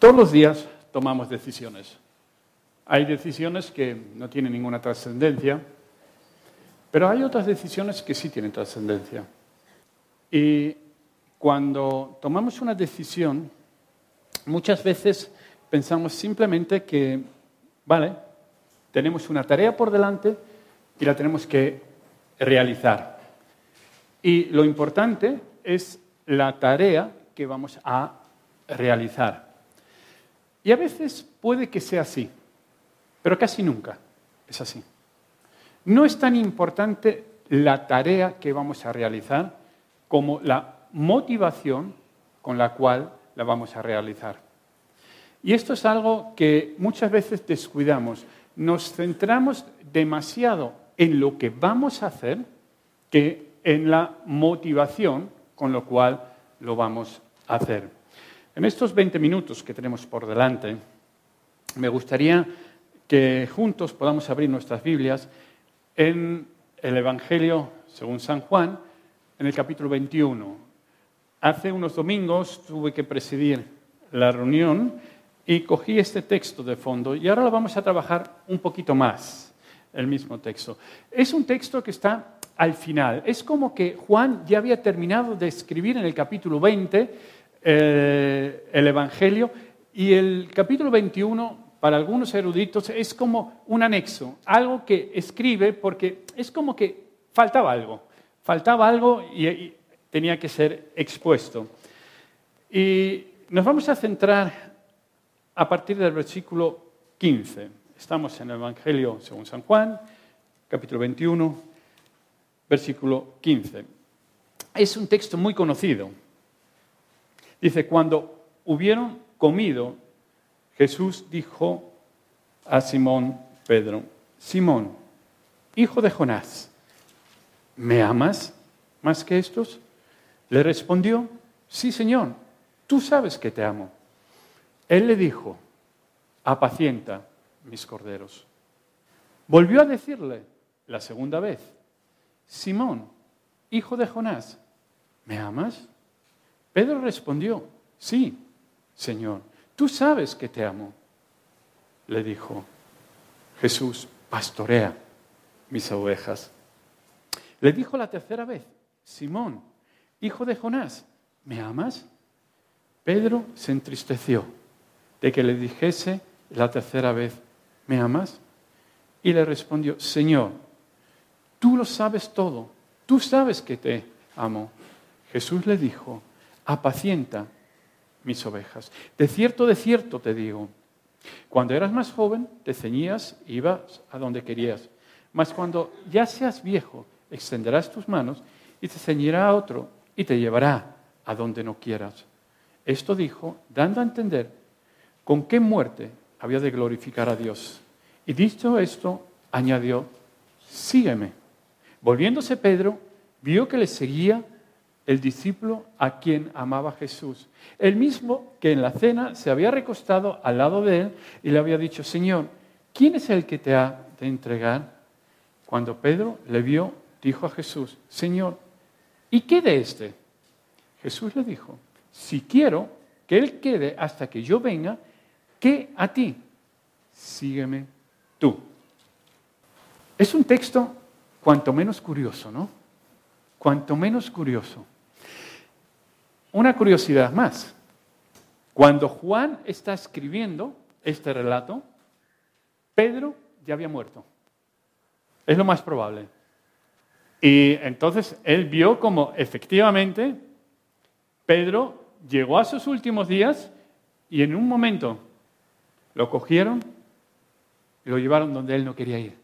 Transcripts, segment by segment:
Todos los días tomamos decisiones. Hay decisiones que no tienen ninguna trascendencia, pero hay otras decisiones que sí tienen trascendencia. Y cuando tomamos una decisión, muchas veces pensamos simplemente que, vale, tenemos una tarea por delante y la tenemos que realizar. Y lo importante es la tarea que vamos a realizar. Y a veces puede que sea así, pero casi nunca es así. No es tan importante la tarea que vamos a realizar como la motivación con la cual la vamos a realizar. Y esto es algo que muchas veces descuidamos. Nos centramos demasiado en lo que vamos a hacer que en la motivación con lo cual lo vamos a hacer. En estos 20 minutos que tenemos por delante, me gustaría que juntos podamos abrir nuestras Biblias en el Evangelio según San Juan, en el capítulo 21. Hace unos domingos tuve que presidir la reunión y cogí este texto de fondo y ahora lo vamos a trabajar un poquito más, el mismo texto. Es un texto que está al final. Es como que Juan ya había terminado de escribir en el capítulo 20 eh, el Evangelio y el capítulo 21 para algunos eruditos es como un anexo, algo que escribe porque es como que faltaba algo, faltaba algo y, tenía que ser expuesto. Y nos vamos a centrar a partir del versículo 15. Estamos en el Evangelio según San Juan, capítulo 21, versículo 15. Es un texto muy conocido. Dice, cuando hubieron comido, Jesús dijo a Simón Pedro, Simón, hijo de Jonás, ¿me amas más que estos? Le respondió, sí, Señor, tú sabes que te amo. Él le dijo, apacienta mis corderos. Volvió a decirle la segunda vez, Simón, hijo de Jonás, ¿me amas? Pedro respondió, sí, Señor, Tú sabes que te amo. Le dijo Jesús, pastorea mis ovejas. Le dijo la tercera vez, Simón, hijo de Jonás, ¿me amas? Pedro se entristeció de que le dijese la tercera vez, ¿me amas? Y le respondió, Señor, tú lo sabes todo, tú sabes que te amo. Jesús le dijo, apacienta mis ovejas. De cierto, de cierto te digo, cuando eras más joven te ceñías ibas a donde querías, mas cuando ya seas viejo extenderás tus manos y te ceñirá a otro y te llevará a donde no quieras. Esto dijo, dando a entender con qué muerte había de glorificar a Dios. Y dicho esto, añadió, sígueme. Volviéndose Pedro, vio que le seguía el discípulo a quien amaba Jesús. El mismo que en la cena se había recostado al lado de él y le había dicho, Señor, ¿quién es el que te ha de entregar? Cuando Pedro le vio, dijo a Jesús, Señor, ¿y qué de este? Jesús le dijo, si quiero que él quede hasta que yo venga, ¿qué a ti? Sígueme tú. Es un texto cuanto menos curioso, ¿no? Cuanto menos curioso. Una curiosidad más. Cuando Juan está escribiendo este relato, Pedro ya había muerto. Es lo más probable. Y entonces él vio como efectivamente Pedro llegó a sus últimos días y en un momento lo cogieron y lo llevaron donde él no quería ir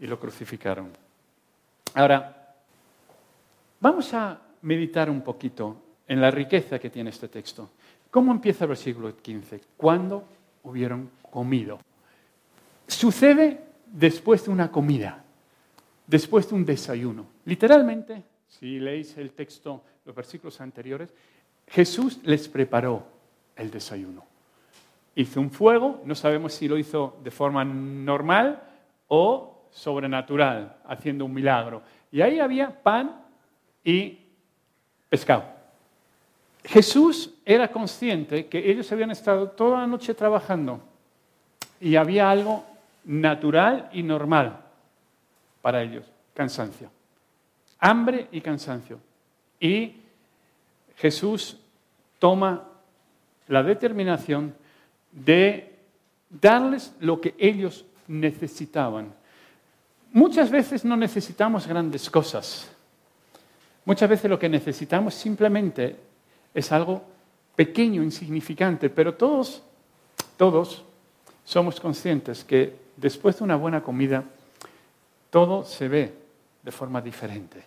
y lo crucificaron. Ahora, vamos a meditar un poquito en la riqueza que tiene este texto. ¿Cómo empieza el versículo 15? Cuando hubieron comido. Sucede después de una comida, después de un desayuno. Literalmente, si leéis el texto, los versículos anteriores, Jesús les preparó el desayuno. Hizo un fuego, no sabemos si lo hizo de forma normal o sobrenatural, haciendo un milagro. Y ahí había pan y pescado. Jesús era consciente que ellos habían estado toda la noche trabajando y había algo natural y normal para ellos, cansancio. Hambre y cansancio. Y Jesús toma la determinación de darles lo que ellos necesitaban. Muchas veces no necesitamos grandes cosas. Muchas veces lo que necesitamos simplemente es algo pequeño, insignificante, pero todos, todos somos conscientes que después de una buena comida, todo se ve de forma diferente.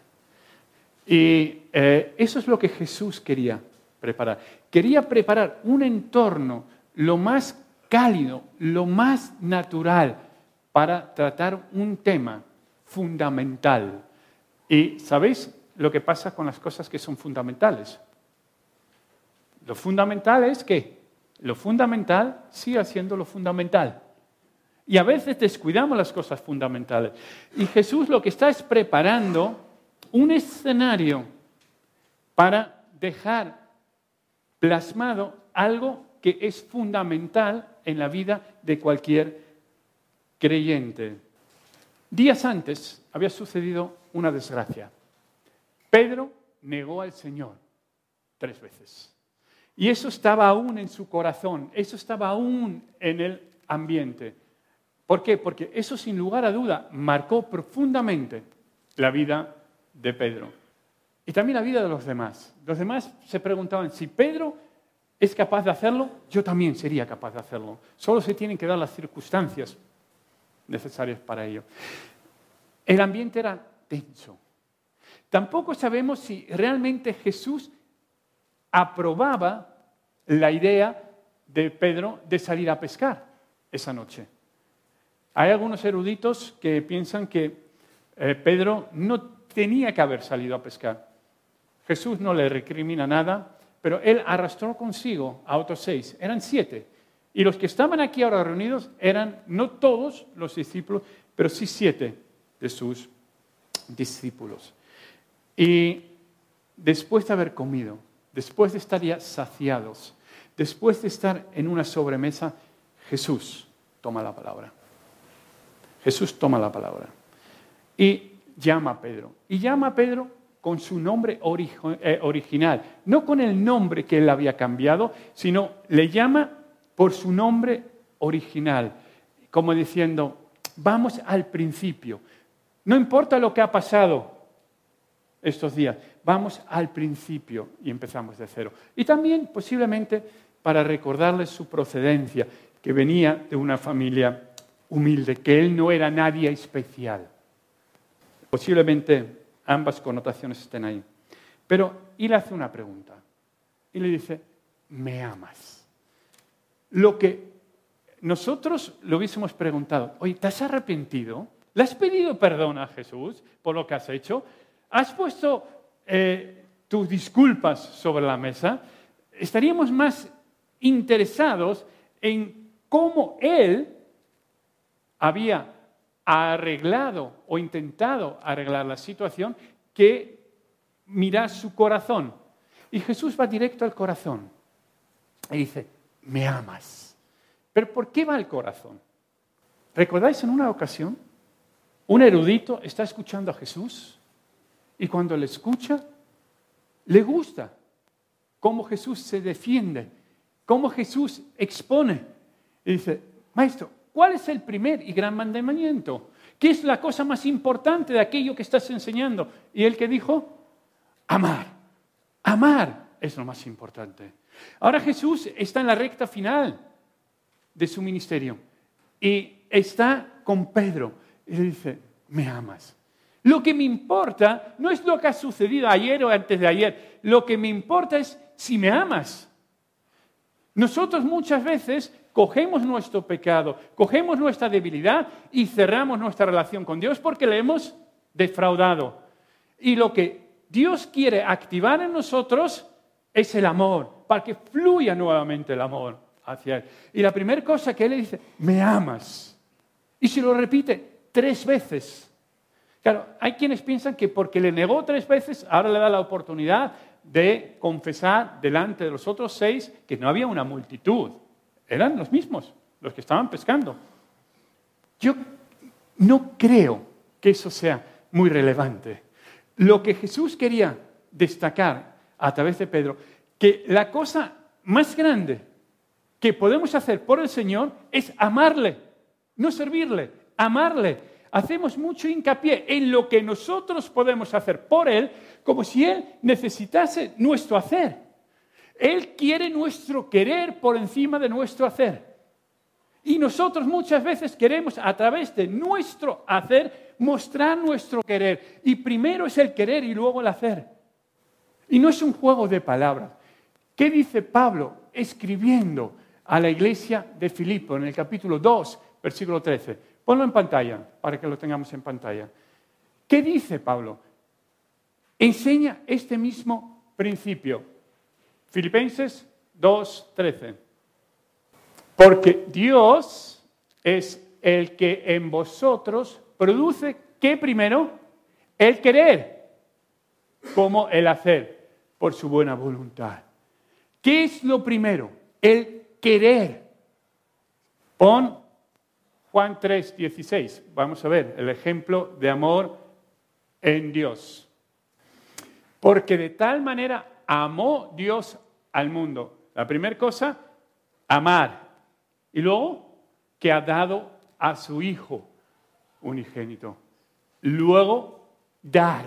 Y eh, eso es lo que Jesús quería preparar. Quería preparar un entorno lo más cálido, lo más natural para tratar un tema fundamental. Y ¿sabéis lo que pasa con las cosas que son fundamentales? Lo fundamental es que lo fundamental sigue siendo lo fundamental. Y a veces descuidamos las cosas fundamentales. Y Jesús lo que está es preparando un escenario para dejar plasmado algo que es fundamental en la vida de cualquier creyente. Días antes había sucedido una desgracia. Pedro negó al Señor tres veces. Y eso estaba aún en su corazón, eso estaba aún en el ambiente. ¿Por qué? Porque eso sin lugar a duda marcó profundamente la vida de Pedro. Y también la vida de los demás. Los demás se preguntaban, si Pedro es capaz de hacerlo, yo también sería capaz de hacerlo. Solo se tienen que dar las circunstancias necesarias para ello. El ambiente era tenso. Tampoco sabemos si realmente Jesús aprobaba la idea de Pedro de salir a pescar esa noche. Hay algunos eruditos que piensan que eh, Pedro no tenía que haber salido a pescar. Jesús no le recrimina nada, pero él arrastró consigo a otros seis, eran siete. Y los que estaban aquí ahora reunidos eran no todos los discípulos, pero sí siete de sus discípulos. Y después de haber comido, después de estar ya saciados, después de estar en una sobremesa, Jesús toma la palabra. Jesús toma la palabra. Y llama a Pedro. Y llama a Pedro con su nombre eh, original, no con el nombre que él había cambiado, sino le llama por su nombre original, como diciendo, vamos al principio. No importa lo que ha pasado estos días, vamos al principio y empezamos de cero. Y también posiblemente para recordarles su procedencia, que venía de una familia humilde, que él no era nadie especial. Posiblemente ambas connotaciones estén ahí. Pero él hace una pregunta y le dice, ¿me amas? Lo que nosotros le hubiésemos preguntado, oye, ¿te has arrepentido? ¿Le has pedido perdón a Jesús por lo que has hecho? ¿Has puesto eh, tus disculpas sobre la mesa? Estaríamos más interesados en cómo Él había arreglado o intentado arreglar la situación que mirar su corazón. Y Jesús va directo al corazón y dice, me amas. Pero ¿por qué va al corazón? ¿Recordáis en una ocasión? Un erudito está escuchando a Jesús y cuando le escucha, le gusta cómo Jesús se defiende, cómo Jesús expone. Y dice, maestro, ¿cuál es el primer y gran mandamiento? ¿Qué es la cosa más importante de aquello que estás enseñando? Y él que dijo, amar. Amar es lo más importante. Ahora Jesús está en la recta final de su ministerio y está con Pedro y le dice, me amas. Lo que me importa no es lo que ha sucedido ayer o antes de ayer, lo que me importa es si me amas. Nosotros muchas veces cogemos nuestro pecado, cogemos nuestra debilidad y cerramos nuestra relación con Dios porque le hemos defraudado. Y lo que Dios quiere activar en nosotros es el amor, para que fluya nuevamente el amor hacia Él. Y la primera cosa que Él le dice, me amas. Y si lo repite tres veces. Claro, hay quienes piensan que porque le negó tres veces, ahora le da la oportunidad de confesar delante de los otros seis que no había una multitud, eran los mismos, los que estaban pescando. Yo no creo que eso sea muy relevante. Lo que Jesús quería destacar a través de Pedro, que la cosa más grande que podemos hacer por el Señor es amarle, no servirle, amarle. Hacemos mucho hincapié en lo que nosotros podemos hacer por Él, como si Él necesitase nuestro hacer. Él quiere nuestro querer por encima de nuestro hacer. Y nosotros muchas veces queremos a través de nuestro hacer mostrar nuestro querer. Y primero es el querer y luego el hacer. Y no es un juego de palabras. ¿Qué dice Pablo escribiendo a la iglesia de Filipo en el capítulo 2, versículo 13? Ponlo en pantalla para que lo tengamos en pantalla. ¿Qué dice Pablo? Enseña este mismo principio. Filipenses 2, 13. Porque Dios es el que en vosotros produce, ¿qué primero? El querer, como el hacer, por su buena voluntad. ¿Qué es lo primero? El querer. Pon Juan 3, 16. Vamos a ver el ejemplo de amor en Dios. Porque de tal manera amó Dios al mundo. La primera cosa, amar. Y luego, que ha dado a su Hijo unigénito. Luego, dar.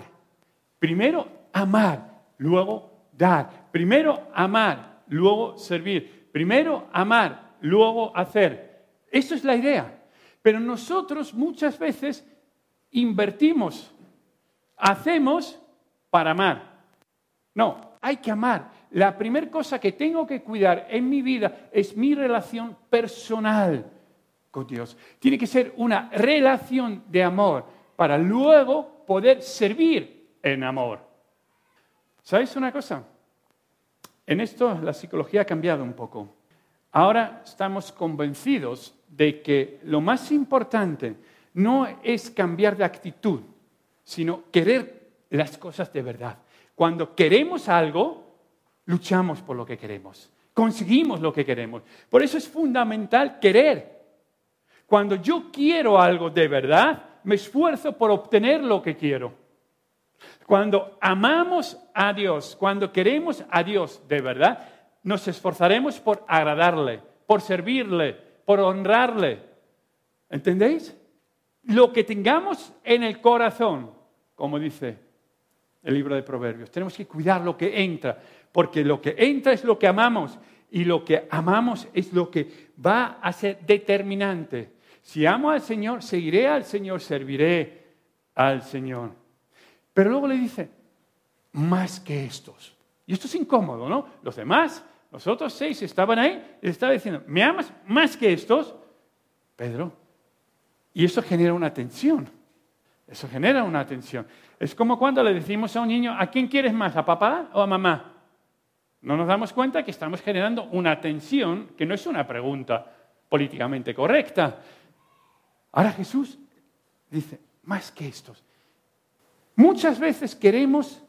Primero, amar. Luego, dar. Primero, amar. Luego, servir. Primero, amar. Luego, hacer. Eso es la idea. Pero nosotros muchas veces invertimos. Hacemos para amar. No, hay que amar la primera cosa que tengo que cuidar en mi vida es mi relación personal con Dios. Tiene que ser una relación de amor para luego poder servir en amor. ¿Sabéis una cosa? En esto la psicología ha cambiado un poco. Ahora estamos convencidos de que lo más importante no es cambiar de actitud, sino querer las cosas de verdad. Cuando queremos algo, luchamos por lo que queremos, conseguimos lo que queremos. Por eso es fundamental querer. Cuando yo quiero algo de verdad, me esfuerzo por obtener lo que quiero. Cuando amamos a Dios, cuando queremos a Dios de verdad, nos esforzaremos por agradarle, por servirle, por honrarle. ¿Entendéis? Lo que tengamos en el corazón, como dice el libro de Proverbios, tenemos que cuidar lo que entra porque lo que entra es lo que amamos y lo que amamos es lo que va a ser determinante. Si amo al Señor, seguiré al Señor, serviré al Señor. Pero luego le dice, más que estos. Y esto es incómodo, ¿no? Los demás, los otros seis estaban ahí y estaba diciendo, ¿me amas más que estos? Pedro. Y eso genera una tensión. Eso genera una tensión. Es como cuando le decimos a un niño, ¿a quién quieres más? ¿A papá o a mamá? No nos damos cuenta que estamos generando una tensión que no es una pregunta políticamente correcta. Ahora Jesús dice, más que estos. Muchas veces queremos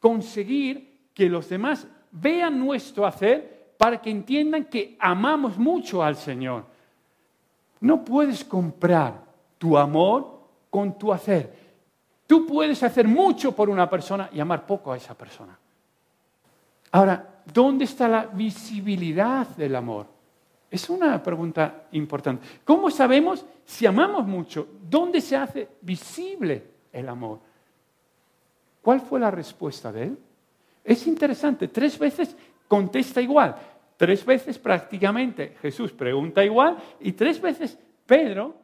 conseguir que los demás vean nuestro hacer para que entiendan que amamos mucho al Señor. No puedes comprar tu amor con tu hacer. Tú puedes hacer mucho por una persona y amar poco a esa persona. Ahora, ¿dónde está la visibilidad del amor? Es una pregunta importante. ¿Cómo sabemos si amamos mucho? ¿Dónde se hace visible el amor? ¿Cuál fue la respuesta de él? Es interesante, tres veces contesta igual, tres veces prácticamente Jesús pregunta igual y tres veces Pedro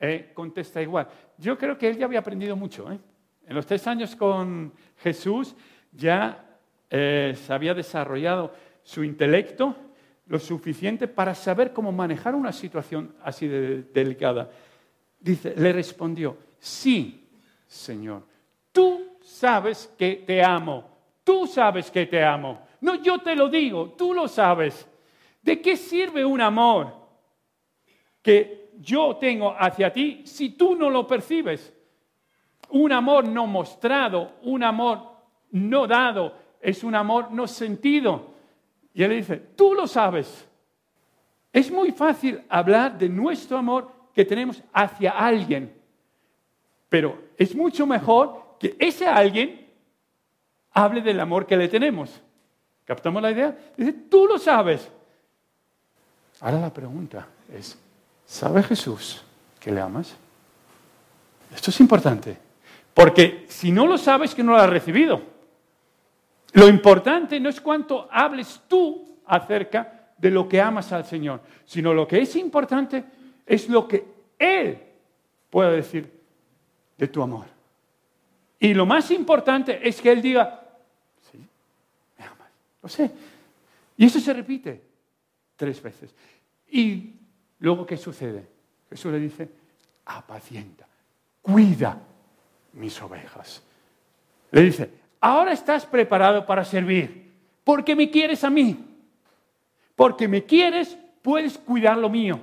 eh, contesta igual. Yo creo que él ya había aprendido mucho. ¿eh? En los tres años con Jesús ya eh, se había desarrollado su intelecto lo suficiente para saber cómo manejar una situación así de delicada. Dice, le respondió, sí, Señor, tú sabes que te amo, tú sabes que te amo. No, yo te lo digo, tú lo sabes. ¿De qué sirve un amor que yo tengo hacia ti si tú no lo percibes? Un amor no mostrado, un amor no dado, es un amor no sentido. Y él dice, tú lo sabes. Es muy fácil hablar de nuestro amor que tenemos hacia alguien, pero es mucho mejor que ese alguien hable del amor que le tenemos. ¿Captamos la idea? Dice, tú lo sabes. Ahora la pregunta es, ¿sabe Jesús que le amas? Esto es importante, porque si no lo sabes, que no lo has recibido. Lo importante no es cuánto hables tú acerca de lo que amas al Señor, sino lo que es importante es lo que Él puede decir de tu amor. Y lo más importante es que Él diga, lo sé. Y eso se repite tres veces. Y luego, ¿qué sucede? Jesús le dice, apacienta, cuida mis ovejas. Le dice, ahora estás preparado para servir, porque me quieres a mí. Porque me quieres, puedes cuidar lo mío.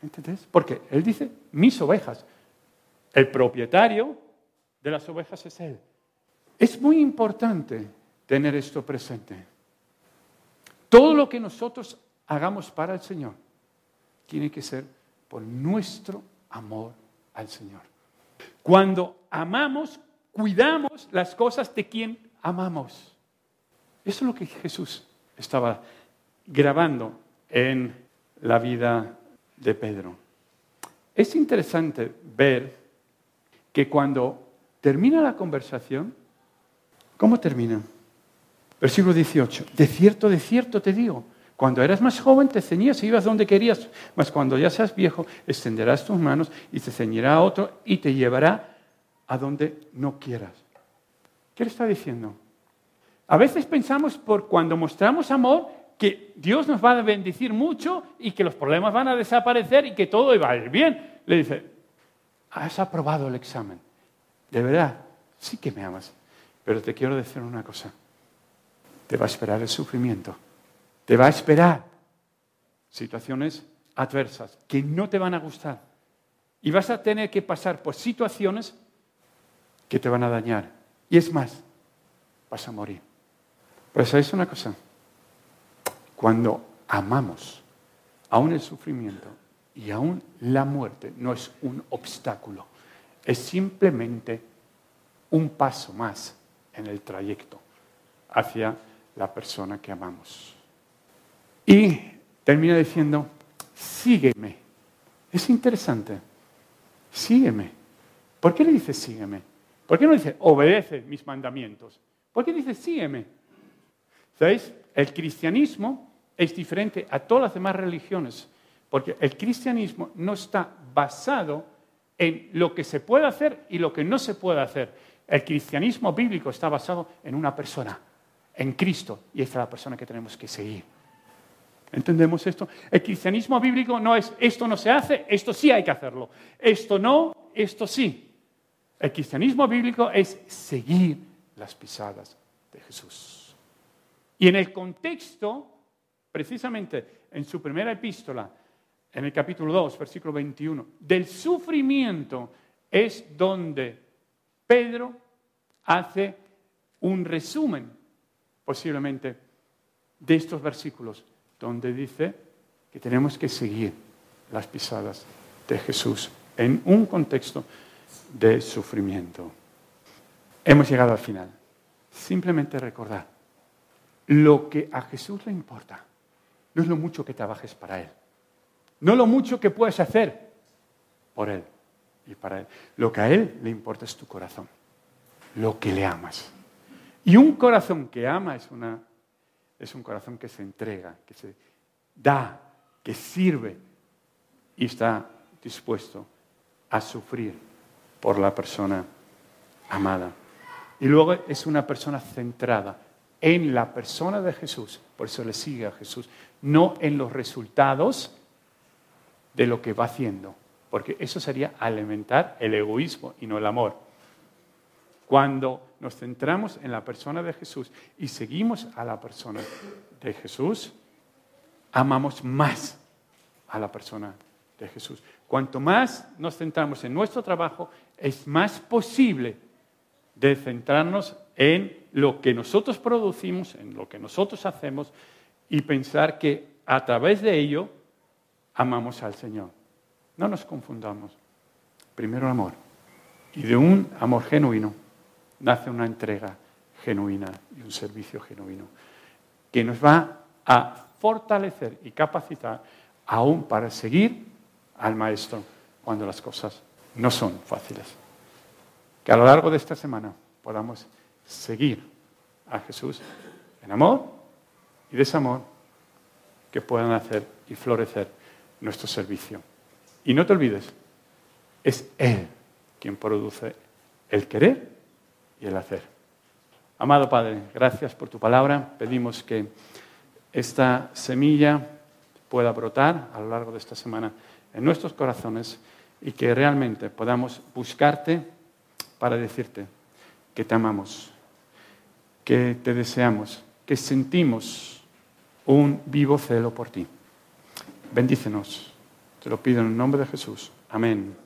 ¿Entendés? Porque Él dice, mis ovejas. El propietario de las ovejas es Él. Es muy importante tener esto presente. Todo lo que nosotros hagamos para el Señor tiene que ser por nuestro amor al Señor. Cuando amamos, cuidamos las cosas de quien amamos. Eso es lo que Jesús estaba grabando en la vida de Pedro. Es interesante ver que cuando termina la conversación, ¿cómo termina? Versículo 18. De cierto, de cierto te digo, cuando eras más joven te ceñías y ibas donde querías, mas cuando ya seas viejo extenderás tus manos y te ceñirá a otro y te llevará a donde no quieras. ¿Qué le está diciendo? A veces pensamos por cuando mostramos amor que Dios nos va a bendecir mucho y que los problemas van a desaparecer y que todo va a ir bien. Le dice, has aprobado el examen. De verdad, sí que me amas. Pero te quiero decir una cosa. Te va a esperar el sufrimiento. Te va a esperar situaciones adversas que no te van a gustar. Y vas a tener que pasar por situaciones que te van a dañar. Y es más, vas a morir. Pero ¿sabéis una cosa? Cuando amamos, aún el sufrimiento y aún la muerte no es un obstáculo, es simplemente un paso más en el trayecto hacia la persona que amamos. Y termina diciendo, sígueme. Es interesante, sígueme. ¿Por qué le dice sígueme? ¿Por qué no dice obedece mis mandamientos? ¿Por qué dice sígueme? ¿Sabéis? El cristianismo es diferente a todas las demás religiones, porque el cristianismo no está basado en lo que se puede hacer y lo que no se puede hacer. El cristianismo bíblico está basado en una persona, en Cristo, y esta es la persona que tenemos que seguir. ¿Entendemos esto? El cristianismo bíblico no es esto no se hace, esto sí hay que hacerlo. Esto no, esto sí. El cristianismo bíblico es seguir las pisadas de Jesús. Y en el contexto, precisamente en su primera epístola, en el capítulo 2, versículo 21, del sufrimiento es donde Pedro hace un resumen, posiblemente, de estos versículos donde dice que tenemos que seguir las pisadas de Jesús en un contexto de sufrimiento. Hemos llegado al final. Simplemente recordar, lo que a Jesús le importa no es lo mucho que trabajes para Él, no lo mucho que puedes hacer por Él y para Él. Lo que a Él le importa es tu corazón, lo que le amas. Y un corazón que ama es una es un corazón que se entrega, que se da, que sirve y está dispuesto a sufrir por la persona amada. Y luego es una persona centrada en la persona de Jesús, por eso le sigue a Jesús, no en los resultados de lo que va haciendo, porque eso sería alimentar el egoísmo y no el amor. Cuando nos centramos en la persona de Jesús y seguimos a la persona de Jesús, amamos más a la persona de Jesús. Cuanto más nos centramos en nuestro trabajo, es más posible de centrarnos en lo que nosotros producimos, en lo que nosotros hacemos y pensar que a través de ello amamos al Señor. No nos confundamos. Primero el amor. Y de un amor genuino nace una entrega genuina y un servicio genuino que nos va a fortalecer y capacitar aún para seguir al Maestro cuando las cosas no son fáciles. Que a lo largo de esta semana podamos seguir a Jesús en amor y desamor que puedan hacer y florecer nuestro servicio. Y no te olvides, es Él quien produce el querer y el hacer. Amado Padre, gracias por tu palabra. Pedimos que esta semilla pueda brotar a lo largo de esta semana en nuestros corazones y que realmente podamos buscarte para decirte que te amamos, que te deseamos, que sentimos un vivo celo por ti. Bendícenos. Te lo pido en el nombre de Jesús. Amén.